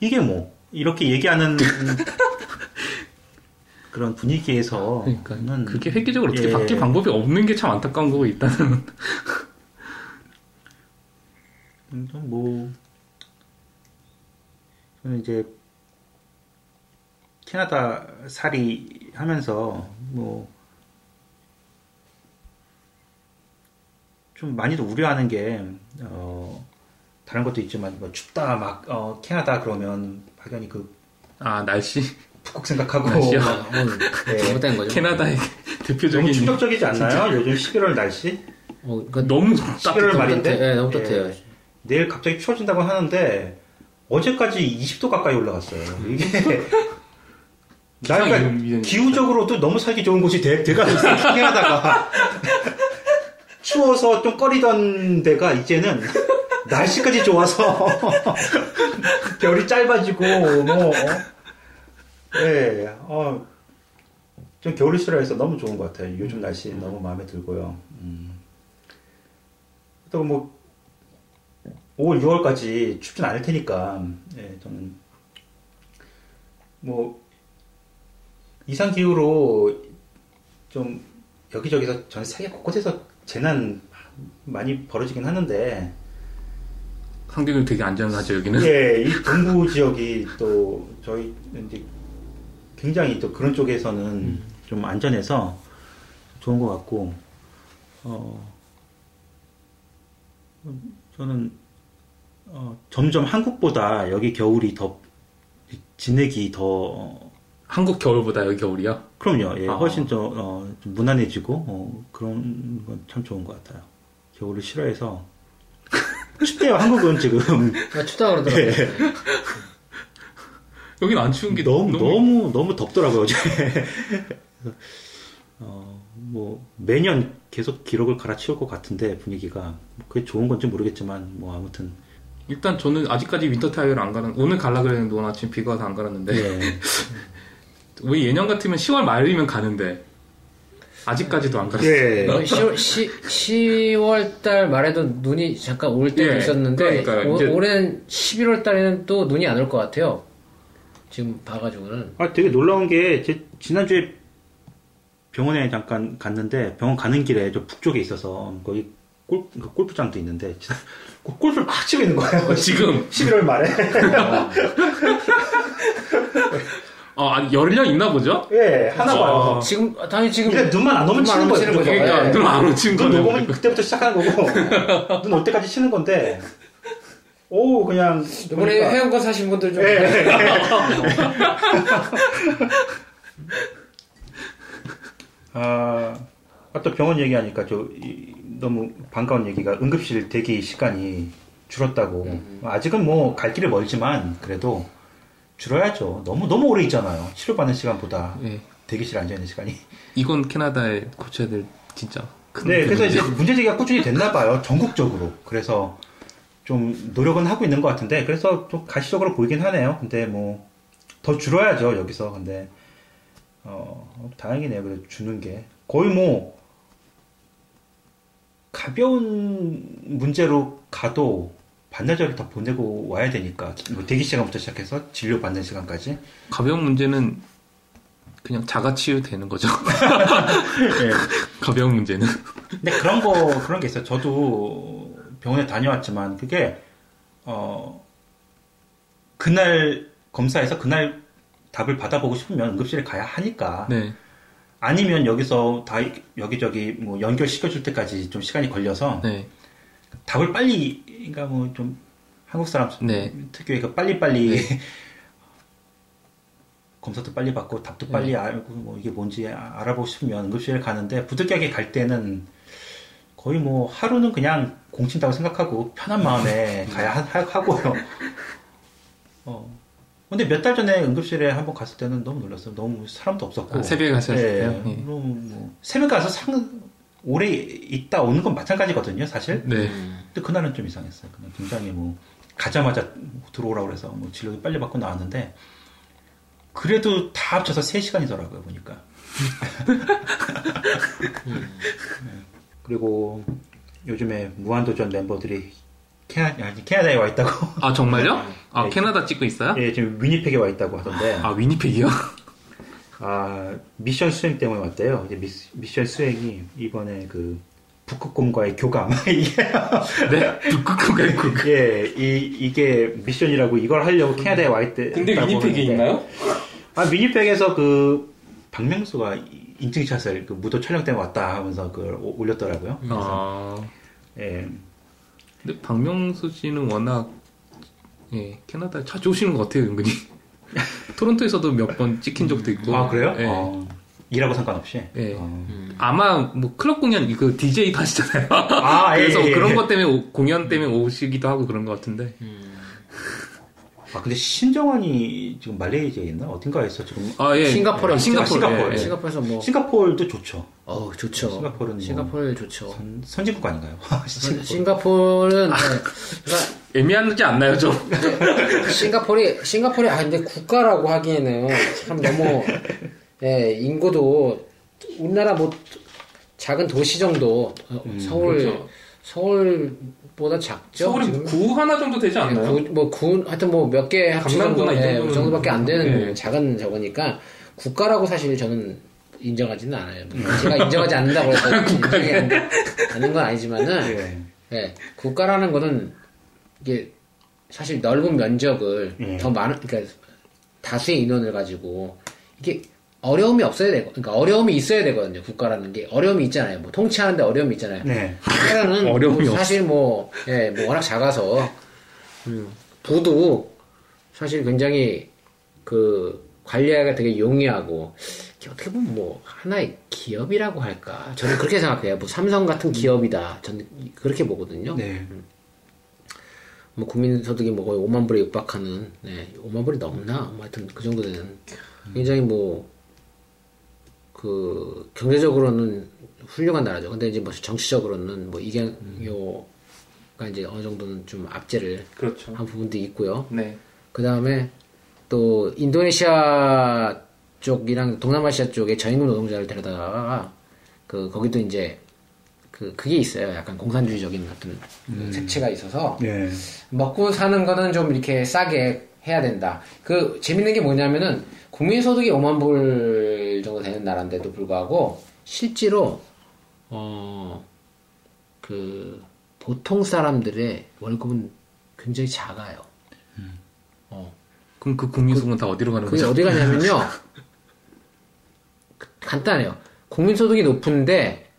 이게 뭐 이렇게 얘기하는 (laughs) 그런 분위기에서 그러니까 그게 획기적으로 어떻게 바뀔 예. 방법이 없는 게 참 안타까운 거고 일단은 (laughs) 음, 뭐 저는 이제 캐나다 살이 하면서 뭐 좀 많이도 우려하는 게 어, 다른 것도 있지만 뭐 춥다 막 어, 캐나다 그러면 막연히 그 아 날씨 북극 생각하고 날씨요? 아, 오늘 네. 잘못된 거죠. 캐나다의 대표적인 너무 충격적이지 않나요? 요즘 11월 날씨 어, 그러니까 너무 11월 말인데 네, 너무 따뜻해요. 예. 내일 갑자기 추워진다고 하는데 어제까지 20도 가까이 올라갔어요. 이게 나 기상 그러니까 이런- 기후적으로도 너무 살기 좋은 곳이 돼, 돼가고 있어. 캐나다가 (laughs) 추워서 좀 꺼리던 데가 이제는 날씨까지 좋아서 (laughs) 겨울이 짧아지고 뭐 예, 어, 좀 겨울을 싫어해서 너무 좋은 것 같아요. 요즘 날씨 너무 마음에 들고요. 음. 또 뭐 5월, 6월까지 춥진 않을 테니까, 예, 저는, 뭐, 이상 기후로 좀 여기저기서 전 세계 곳곳에서 재난 많이 벌어지긴 하는데, 상대적으로 되게 안전하죠 여기는. 예, 이 동부 지역이 또 저희 이제 굉장히 또 그런 쪽에서는 좀 안전해서 좋은 것 같고, 어, 저는 어, 점점 한국보다 여기 겨울이 더 지내기 더 한국 겨울보다 여기 겨울이요? 그럼요, 예, 아. 훨씬 더 어, 좀 무난해지고 어, 그런 건 참 좋은 것 같아요. 겨울을 싫어해서 (laughs) 춥대요. 한국은 지금 (laughs) 아, 춥다 그러더라고요. 예. 여기는 안 추운 게 너무 너무 너무 덥더라고요 어제. (laughs) 어, 뭐 매년 계속 기록을 갈아치울 것 같은데 분위기가 뭐 그게 좋은 건지 모르겠지만 뭐 아무튼 일단 저는 아직까지 winter 타이어를 안 갈았. 오늘 갈라 그랬는데 오늘 아침 비가 와서 안 갈았는데. (laughs) 예. 우리 예년 같으면 10월 말이면 가는데 아직까지도 안 갔어요. 예. 10월, 10 월 달 말에도 눈이 잠깐 올 때도 예, 있었는데 그러니까요. 오- 이제- 올 해는 11월 달에는 또 눈이 안 올 것 같아요. 지금 봐가지고는 아 되게 놀라운 게 제 지난주에 병원에 잠깐 갔는데 병원 가는 길에 저 북쪽에 있어서 거기 골, 그 골프장도 있는데 진짜 골- 골프를 막 치고 있는 거예요. 지금 11월 말에. (laughs) (laughs) 어, 아니, 열려 있나 보죠? 예, 하나 봐요. 지금 당연히 지금 그러니까 눈만 안 오면 치는 안 오면 거예요. 치는 거죠. 그러니까 예. 눈안 오친 눈 거는. 녹으면 그때부터 시작하는 거고 (laughs) 눈 올 때까지 치는 건데 오 그냥 이번에 보니까 회원권 사신 분들 좀 (laughs) 아, 아까 병원 얘기하니까 저 이, 너무 반가운 얘기가 응급실 대기 시간이 줄었다고 아직은 뭐 갈 길이 멀지만 그래도 줄어야죠 너무 너무 오래 있잖아요 치료받는 시간보다 예. 대기실 앉아 있는 시간이 이건 캐나다에 고쳐야 될 진짜 큰 네, 그래서. 이제 문제 제기가 꾸준히 됐나 봐요. 전국적으로. 그래서 좀 노력은 하고 있는 것 같은데, 그래서 좀 가시적으로 보이긴 하네요. 근데 뭐, 더 줄어야죠, 여기서. 근데, 어, 다행이네요. 그래도 주는 게. 거의 뭐, 가벼운 문제로 가도 반나절이 더 보내고 와야 되니까. 뭐 대기 시간부터 시작해서 진료 받는 시간까지. 가벼운 문제는 그냥 자가 치유 되는 거죠. 예. (laughs) 가벼운 문제는. 근데 그런 거 그런 게 있어요. 저도 병원에 다녀왔지만 그게 어 그날 검사에서 그날 답을 받아보고 싶으면 응급실에 가야 하니까 네. 아니면 여기서 다 여기저기 뭐 연결 시켜줄 때까지 좀 시간이 걸려서 네. 답을 빨리 그러니까 뭐 좀 한국 사람 네. 특유의 그 빨리빨리 (laughs) 검사도 빨리 받고 답도 네. 빨리 알고 뭐 이게 뭔지 아- 알아보고 싶으면 응급실에 가는데 부득이하게 갈 때는 거의 뭐 하루는 그냥 공친다고 생각하고 편한 마음에 음. (laughs) 가야 하, 하고요. 어. 근데 몇 달 전에 응급실에 한번 갔을 때는 너무 놀랐어요. 너무 사람도 없었고. 아, 새벽에 가셨을 예, 때요? 예. 뭐 새벽 가서 상 오래 있다 오는 건 마찬가지거든요, 사실. 네. 근데 그날은 좀 이상했어요. 그냥 굉장히 뭐 가자마자 들어오라 그래서 뭐 진료도 빨리 받고 나왔는데 그래도 다 합쳐서 3시간이더라고요 보니까. 네. (laughs) 그리고 요즘에 무한도전 멤버들이 캐나, 아니, 캐나다에 와 있다고. 아, 정말요? (laughs) 아, 네. 캐나다 찍고 있어요? 예, 지금 위니펙에 와 있다고 하던데. 아, 위니펙이요? 아, 미션 수행 때문에 왔대요. 이제 미, 미션 수행이 이번에 그 북극곰과의 교감. (laughs) 네. 북극곰과 북극. 예, 이, 이게 미션이라고 이걸 하려고 캐나다에 와 있대. 근데 하는데. 있나요? 아, 미니팩에서 그, 박명수가 인증샷을 그 무도 촬영 때문에 왔다 하면서 그걸 오- 올렸더라고요. 아. 예. 근데 박명수 씨는 워낙 예, 캐나다에 자주 오시는 것 같아요, 은근히. (laughs) 토론토에서도 몇 번 찍힌 적도 있고. 아, 그래요? 예. 어, 일하고 상관없이? 예. 어. 아마 뭐 클럽 공연 그 DJ 하시잖아요. 아, (laughs) 예, 그래서 예, 예. 그런 것 때문에 오- 공연 때문에 오시기도 하고 그런 것 같은데. 아, 근데 신정환이 지금 말레이시아에 있나? 어딘가에 있어, 지금. 아 예. 싱가포르 아, 싱가포르. 싱가포르, 예, 예. 싱가포르에서 뭐 싱가포르도 좋죠. 어우 좋죠. 싱가포르는 뭐- 싱가포르 좋죠. 선, 선진국 아닌가요? (laughs) 싱가포르. 싱가포르는 네. 그러니까 애매하지 않나요, 좀? (laughs) 싱가포르이 싱가포르이 아 근데 국가라고 하기에는 참 너무 (laughs) 예, 인구도 우리나라 뭐 작은 도시 정도 어, 서울 그렇죠. 서울 보다 작죠. 서울이 지금? 구 하나 정도 되지 않나요? 구, 뭐 구, 하여튼 뭐 몇 개 합치면 예, 정도는 그 정도밖에 안 되는 예. 작은 저거니까 국가라고 사실 저는 인정하지는 않아요. 제가 인정하지 않는다고 해서 (laughs) 인정이 안- 않는 건 아니지만은 예. 예, 국가라는 거는 이게 사실 넓은 면적을 예. 더 많은 그러니까 다수의 인원을 가지고 이게 어려움이 없어야 되고 그러니까 어려움이 있어야 되거든요 국가라는 게. 어려움이 있잖아요. 뭐 통치하는데 어려움이 있잖아요. 네. 나라는 (laughs) 어려움이 뭐 사실 뭐, 예, 뭐 워낙 작아서. 음, 부도 사실 굉장히 그 관리하기가 되게 용이하고 어떻게 보면 뭐 하나의 기업이라고 할까? 저는 그렇게 생각해요. 뭐 삼성 같은 기업이다. 저는 그렇게 보거든요. 네. 뭐 국민소득이 뭐 거의 5만 불에 육박하는 네, 5만 불이 넘나? 뭐 하여튼 그 정도 되는. 굉장히 뭐 그 경제적으로는 훌륭한 나라죠. 근데 이제 뭐 정치적으로는 뭐 이경요가 이제 어느 정도는 좀 압제를 그렇죠. 한 부분도 있고요. 네. 그 다음에 또 인도네시아 쪽이랑 동남아시아 쪽에 저임금 노동자를 데려다가 그 거기도 이제 그 그게 있어요. 약간 공산주의적인 어떤 그 색채가 있어서 네. 먹고 사는 거는 좀 이렇게 싸게 해야 된다. 그 재밌는 게 뭐냐면은 국민소득이 5만 불 정도 되는 나라인데도 불구하고 실제로 어 그 보통 사람들의 월급은 굉장히 작아요. 어. 그럼 그 국민소득은 다 어디로 가는 거죠? 어디 가냐면요. 그- (laughs) 간단해요. 국민소득이 높은데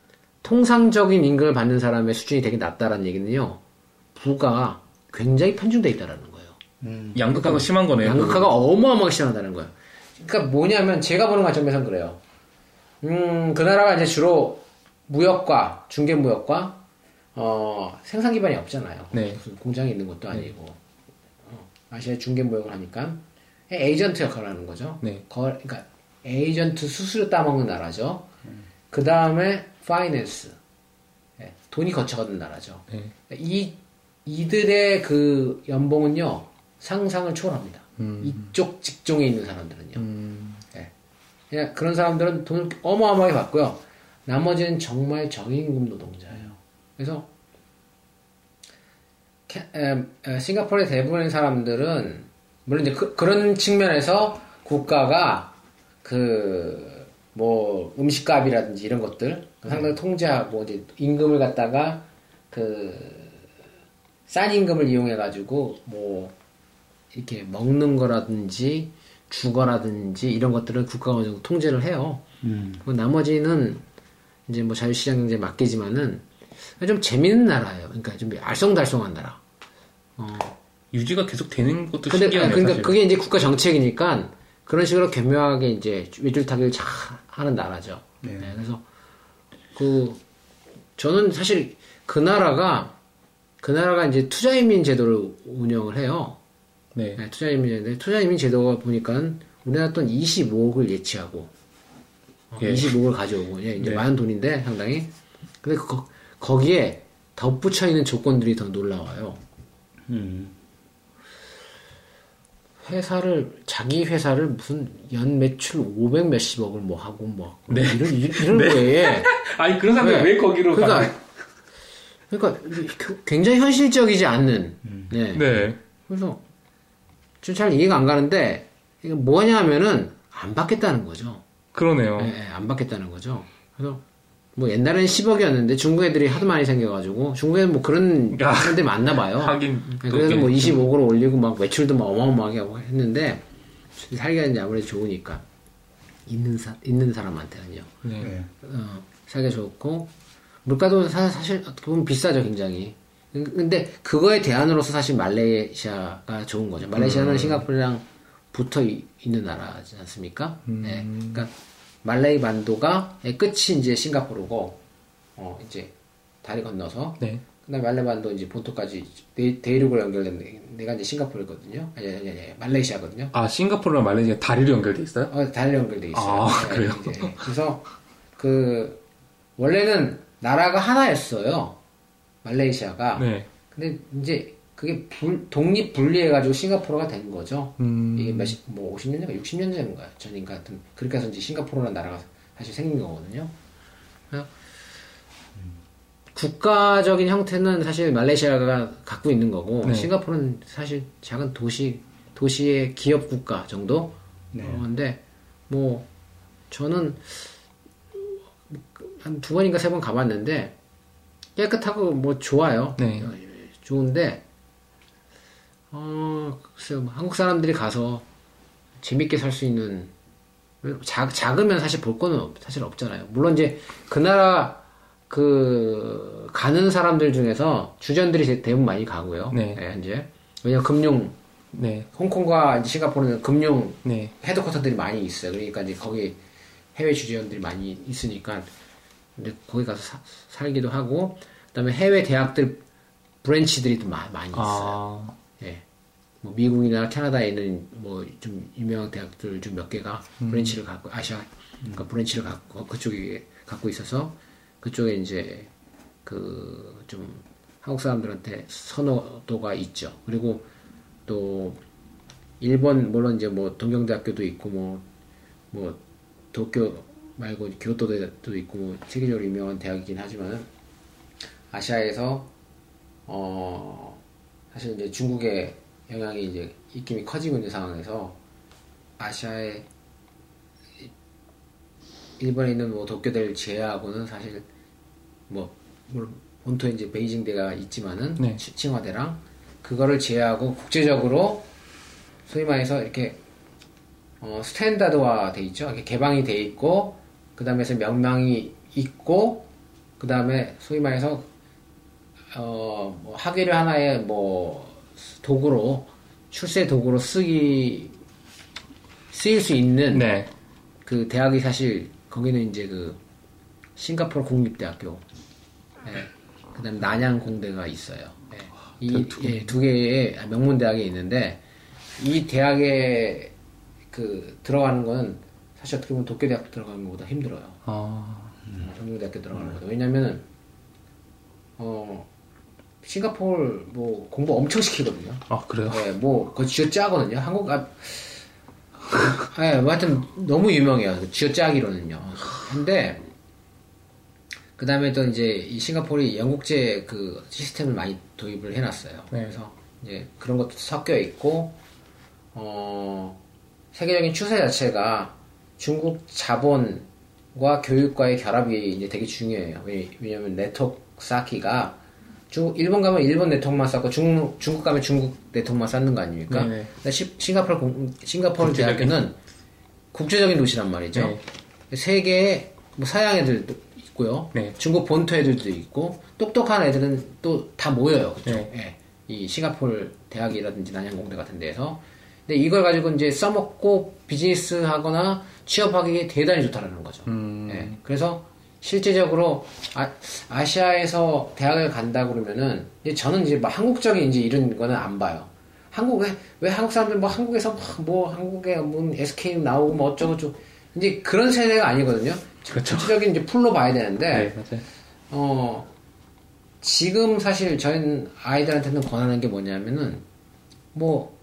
통상적인 임금을 받는 사람의 수준이 되게 낮다라는 얘기는요. 부가 굉장히 편중돼 있다라는 거예요. 양극화가 심한 거네요. 양극화가 어마어마하게 심하다는 거예요. 그러니까 뭐냐면 제가 보는 관점에서는 그래요. 음, 그 나라가 이제 주로 무역과 중개 무역과 어, 생산 기반이 없잖아요. 네. 무슨 공장이 있는 것도 아니고 어, 아시아 중개 무역을 하니까 에이전트 역할을 하는 거죠. 네. 거, 그러니까 에이전트 수수료 따먹는 나라죠. 그 다음에 파이낸스 예, 돈이 거쳐가는 나라죠. 네. 이 이들의 그 연봉은요 상상을 초월합니다. 음. 이쪽 직종에 있는 사람들은요. 음, 예. 그냥 그런 사람들은 돈을 어마어마하게 받고요. 나머지는 정말 저임금 노동자예요. 그래서 캐- 에, 에, 싱가포르의 대부분의 사람들은 물론 이제 그, 런 측면에서 국가가 그 뭐 음식값이라든지 이런 것들 상당히 통제하고 이제 임금을 갖다가 그 싼 임금을 이용해 가지고 뭐 이렇게 먹는 거라든지 주거라든지 이런 것들은 국가가 어느 정도 통제를 해요. 음. 그 나머지는 이제 뭐 자유시장 경제에 맡기지만은 좀 재밌는 나라예요. 그러니까 좀 알쏭달쏭한 나라. 유지가 계속 되는 것도 근데 신기하네요. 그러니까 사실. 그게 이제 국가 정책이니까 그런 식으로 교묘하게 이제 외줄타기를 잘 하는 나라죠. 네. 네, 그래서 그 저는 사실 그 나라가 그 나라가 이제 투자이민 제도를 운영을 해요. 네. 네, 투자이민 제도. 투자이민 제도가 보니까 우리나라 돈 25억을 예치하고 어, 예. 25억을 가져오고 예, 이제 네. 많은 돈인데 상당히. 근데 거, 거기에 덧붙여 있는 조건들이 더 놀라워요. 음. 회사를 자기 회사를 무슨 연 매출 500 몇십억을 뭐 하고 뭐 네. 이런 (laughs) 이런 거에 (laughs) 아니 그런 사람들 네. 왜 거기로 그러니까 가나요? 그러니까 굉장히 현실적이지 않는 네. 네. 그래서 좀 잘 이해가 안 가는데 이게 뭐냐면은 안 받겠다는 거죠. 그러네요. 예, 예, 안 받겠다는 거죠. 그래서 뭐 옛날에는 10억이었는데 중국 애들이 하도 많이 생겨가지고 중국에는 뭐 그런 야. 사람들이 많나 봐요. (laughs) 하긴 네, 또 그래서 뭐 꽤- 25억으로 올리고 막 매출도 막 어마어마하게 하고 했는데 살기가 이제 아무래도 좋으니까 있는 사 있는 사람한테는요. 네. 네. 어, 살기가 좋고 물가도 사, 사실 어떻게 보면 비싸죠 굉장히. 근데 그거에 대안으로서 사실 말레이시아가 좋은 거죠. 말레이시아는 싱가포르랑 붙어 이- 있는 나라지 않습니까? 네. 그러니까 말레이 반도가 의 끝이 이제 싱가포르고 어 이제 다리 건너서 네. 그다음에 말레이 반도 이제 본토까지 대, 대륙으로 연결된 데- 데가 이제 싱가포르거든요. 아니 아니 아니 말레이시아거든요. 아 싱가포르랑 말레이시아 다리로 연결돼 있어요? 어, 다리 연결돼 있어요. 아, 그래요? 이제. 그래서 그 원래는 나라가 하나였어요. 말레이시아가. 네. 근데 이제 그게 불- 독립 분리해가지고 싱가포르가 된 거죠. 음. 이게 몇십, 뭐 50년 전인가 60년 전인가 전인가 하여튼 그렇게 해서 이제 싱가포르라는 나라가 사실 생긴 거거든요. 국가적인 형태는 사실 말레이시아가 갖고 있는 거고 네. 싱가포르는 사실 작은 도시 도시의 기업 국가 정도. 네. 어, 근데 뭐 저는 한 두 번인가 세 번 가봤는데 깨끗하고 뭐 좋아요. 네. 어, 좋은데 어, 글쎄요. 뭐 한국 사람들이 가서 재밌게 살 수 있는 작, 작으면 사실 볼 거는 없- 사실 없잖아요. 물론 이제 그 나라 그 가는 사람들 중에서 주전들이 제- 대부분 많이 가고요. 네. 예, 이제 왜냐면 금융 네, 홍콩과 싱가포르는 금융 네, 헤드쿼터들이 많이 있어요. 그러니까 이제 거기 해외 주재원들이 많이 있으니까 근데 거기 가서 사- 살기도 하고 그다음에 해외 대학들 branch들이 또 마- 많이 있어요. 아, 예. 뭐 미국이나 캐나다에 있는 뭐 좀 유명한 대학들 중 몇 개가 branch를 갖고 아시아 그러니까 branch를 갖고 그쪽에 갖고 있어서 그쪽에 이제 그 좀 한국 사람들한테 선호도가 있죠. 그리고 또 일본 물론 이제 뭐 동경대학교도 있고 뭐뭐 도쿄 말고 교토대도 있고 뭐 세계적으로 유명한 대학이긴 하지만 아시아에서 어 사실 이제 중국의 영향이 이제 입김이 커지고 있는 상황에서 아시아의 일본에 있는 뭐 도쿄대를 제외하고는 사실 뭐 본토에 이제 베이징대가 있지만은 네. 치- 칭화대랑 그거를 제외하고 국제적으로 소위 말해서 이렇게 어, 스탠다드화 돼 있죠. 이렇게 개방이 돼 있고 그 다음에서 명망이 있고 그 다음에 소위 말해서 어, 뭐 학위를 하나의 뭐 도구로 출세 도구로 쓰기 쓰일 수 있는 네, 그 대학이 사실 거기는 이제 그 싱가포르 국립대학교, 예. 그다음 난양 공대가 있어요. 예. 이 예, 두 개의 명문 대학이 있는데 이 대학에 그 들어가는 건 사실 어떻게 보면 도쿄 대학 들어가는 것보다 힘들어요. 아, 정규대학교 들어가는 거죠. 왜냐면은 어 싱가포르 뭐 공부 엄청 시키거든요. 아 그래요? 네, 뭐, 그거 쥐어 짜거든요. 한국, 아, 네, 뭐 하여튼 너무 유명해요. 그 쥐어 짜기로는요. 근데, 그 다음에 또 이제 이 싱가포르이 영국제 그 시스템을 많이 도입을 해놨어요. 네. 그래서 이제 그런 것도 섞여 있고, 어, 세계적인 추세 자체가 중국 자본과 교육과의 결합이 이제 되게 중요해요. 왜, 왜냐면 네트워크 쌓기가 중, 일본 가면 일본 네트워크만 쌓고 중, 중국 가면 중국 네트워크만 쌓는 거 아닙니까? 네네. 근데 시, 싱가포르, 공- 싱가포르 국제적인. 대학교는 국제적인 도시란 말이죠. 네. 세계에 뭐 서양 애들도 있고요. 네. 중국 본토 애들도 있고 똑똑한 애들은 또 다 모여요. 그쪽. 네. 예. 이 싱가포르 대학이라든지 난양공대 같은 데에서. 근데 이걸 가지고 이제 써먹고 비즈니스 하거나 취업하기 대단히 좋다라는 거죠. 음. 예. 그래서 실제적으로 아, 시아에서 대학을 간다 그러면은 이제 저는 이제 막 한국적인 이제 이런 거는 안 봐요. 한국에 왜 한국 사람들 뭐 한국에서 막뭐 한국에 뭐 SK 나오고 뭐 어쩌고 저쩌고 이제 그런 세대가 아니거든요. 그렇죠. 전체적인 이제 풀로 봐야 되는데 네. 어 지금 사실 저희 아이들한테는 권하는 게 뭐냐면은 뭐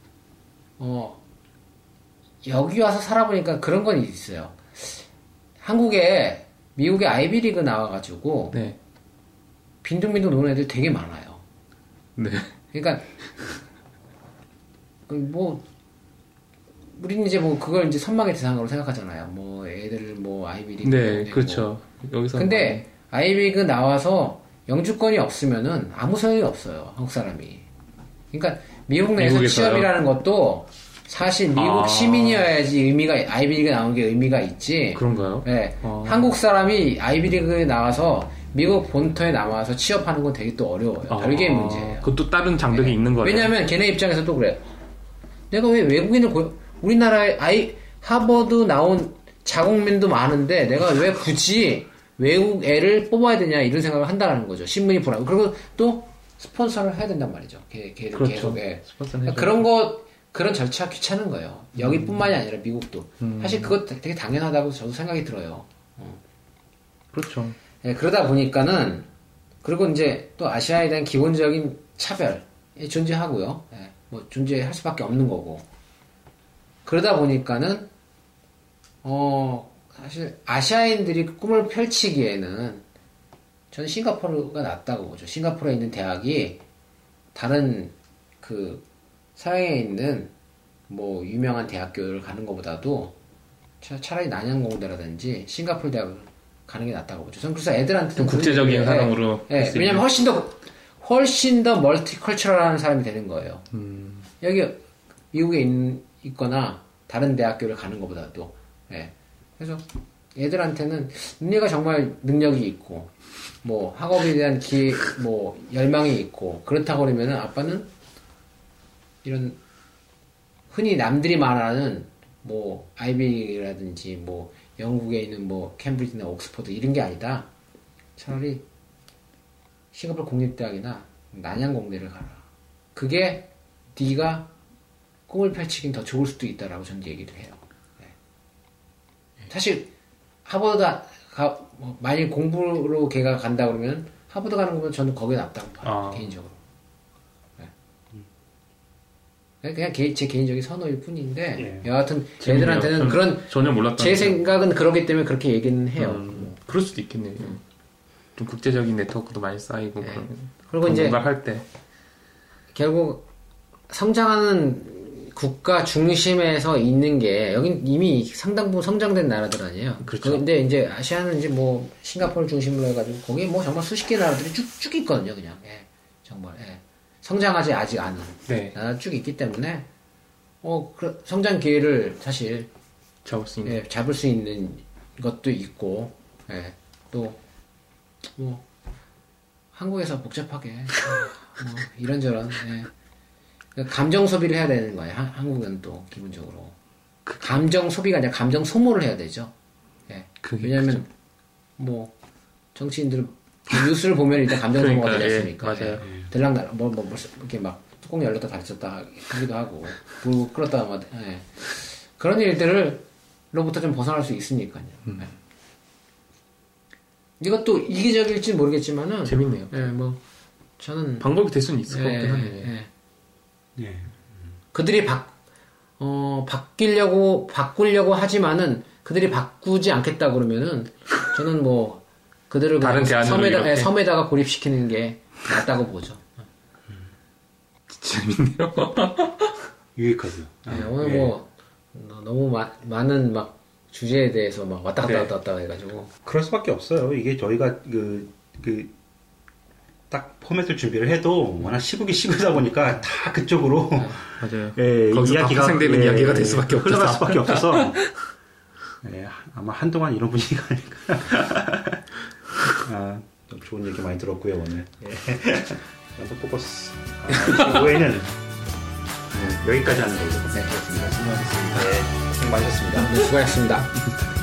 어, 여기 와서 살아보니까 그런 건 있어요. 한국에 미국의 아이비리그 나와가지고 네, 빈둥빈둥 노는 애들 되게 많아요. 네, 그러니까 그뭐 우리는 이제 뭐 그걸 이제 선망의 대상으로 생각하잖아요. 뭐 애들 뭐 아이비리그 네. 그렇죠. 여기서 근데 아이비리그 나와서 영주권이 없으면은 아무 소용이 없어요. 한국 사람이. 그러니까 미국 내에서 미국에서요? 취업이라는 것도 사실 미국 아. 시민이어야지 의미가 아이비리그 나온 게 의미가 있지. 그런가요? 네. 아. 한국 사람이 아이비리그에 나와서 미국 본토에 남아서 취업하는 건 되게 또 어려워요. 아, 별개의 문제예요. 그것도 다른 장벽이 있는 거예요. 왜냐하면 걔네 입장에서도 그래. 내가 왜 외국인을 고, 우리나라에 아이 하버드 나온 자국민도 많은데 내가 왜 굳이 외국 애를 뽑아야 되냐 이런 생각을 한다는 거죠. 신문이 보라. 그리고 또 스폰서를 해야 된단 말이죠. 걔, 걔 그렇죠. 계속 예. 해줘야 그런 거 그런 절차 귀찮은 거예요. 여기뿐만이 아니라 미국도. 사실 그거 되게 당연하다고 저도 생각이 들어요. 그렇죠. 예, 그러다 보니까는 그리고 이제 또 아시아에 대한 기본적인 차별이 존재하고요. 예, 뭐 존재할 수밖에 없는 거고. 그러다 보니까는 어 사실 아시아인들이 꿈을 펼치기에는 저는 싱가포르가 낫다고 보죠. 싱가포르에 있는 대학이 다른 그 서양에 있는 뭐 유명한 대학교를 가는 것보다도 차, 차라리 난양공대라든지 싱가포르 대학을 가는 게 낫다고 보죠. 저는 그래서 애들한테 좀 국제적인 사람으로 예, 왜냐면. 훨씬 더 훨씬 더 멀티컬처럴한 사람이 되는 거예요. 음, 여기 미국에 있, 있거나 다른 대학교를 가는 것보다도 예. 그래서 애들한테는 니네가 정말 능력이 있고 뭐 학업에 대한 기, 뭐 열망이 있고 그렇다고 그러면은 아빠는 이런 흔히 남들이 말하는 뭐 아이비라든지 뭐 영국에 있는 뭐 캠브리지나 옥스퍼드 이런 게 아니다. 차라리 싱가포르 공립대학이나 난양 공대를 가라. 그게 네가 꿈을 펼치긴 더 좋을 수도 있다라고 저는 얘기를 해요. 네. 사실 하버드 가, 뭐 만일 공부로 걔가 간다 그러면 하버드 가는 거면 저는 거기에 낫다고 봐요 아. 개인적으로. 네. 그냥 개- 제 개인적인 선호일 뿐인데 예. 여하튼 전 그런 전혀 몰랐다. 제 생각은 그렇기 때문에 그렇게 얘기는 해요. 음, 그럴 수도 있겠네요. 좀 국제적인 네트워크도 많이 쌓이고 네. 그러면 그리고 이제 뭔가 할 때. 결국 성장하는 국가 중심에서 있는 게 여긴 이미 상당 부분 성장된 나라들 아니에요. 그렇죠. 근데 이제 아시아는 이제 뭐 싱가포르 중심으로 해가지고 거기에 뭐 정말 수십 개 나라들이 쭉쭉 있거든요, 그냥. 예, 정말. 예. 성장하지 아직 않은 네. 나라 쭉 있기 때문에 어 그 성장 기회를 사실 잡을 수 있는. 예, 잡을 수 있는 것도 있고, 예, 또, 뭐, 한국에서 복잡하게, 뭐, 이런저런, 예. 그러니까 감정 소비를 해야 되는 거예요. 한, 한국은 또, 기본적으로. 그 감정 소비가 아니라 감정 소모를 해야 되죠. 예. 그게 왜냐면, 뭐, 정치인들, 뉴스를 보면 일단 감정 소모가 그러니까, 되지 예, 않습니까? 맞아요. 들락날, 뭐, 뭐, 뭐, 이렇게 막, 뚜껑 열렸다 닫혔다 하기도 하고, 불 끌었다, 막, 예. 그런 일들을, 로부터 좀 벗어날 수 있으니까요. 음. 예. 이것도 이기적일지 모르겠지만은, 재밌네요. 예, 뭐, 저는, 방법이 될 수는 있을 것 예, 같긴 하네요. 예. 예. 그들이 바, 어, 바뀌려고, 바꾸려고 하지만은, 그들이 바꾸지 않겠다 그러면은, 저는 뭐, 그들을 다른 섬에다. 예, 섬에다가 고립시키는 게 낫다고 보죠. 재밌네요. (laughs) 유익하죠. 네, 오늘 뭐 너- 너무 마- 많은 막 주제에 대해서 막 왔다 갔다 네. 왔다 갔다 해가지고 그럴 수밖에 없어요. 이게 저희가 그, 그, 딱 포맷을 준비를 해도 워낙 시국이 시국이다 보니까 다 그쪽으로 맞아요. (laughs) 예, 거기서 다 파생되는 이야기가 될 수밖에 흘러갈 없어서. 수밖에 (laughs) 없어서 예, 아마 한동안 이런 분위기가 아닐까. (laughs) 아, 좀 좋은 얘기 많이 들었고요 오늘. 예. 또 포커스. 아, 오해는 네, 여기까지 하는 걸로. 네. 수고하셨습니다. 네, 고생 많으셨습니다. 네, 수고하셨습니다.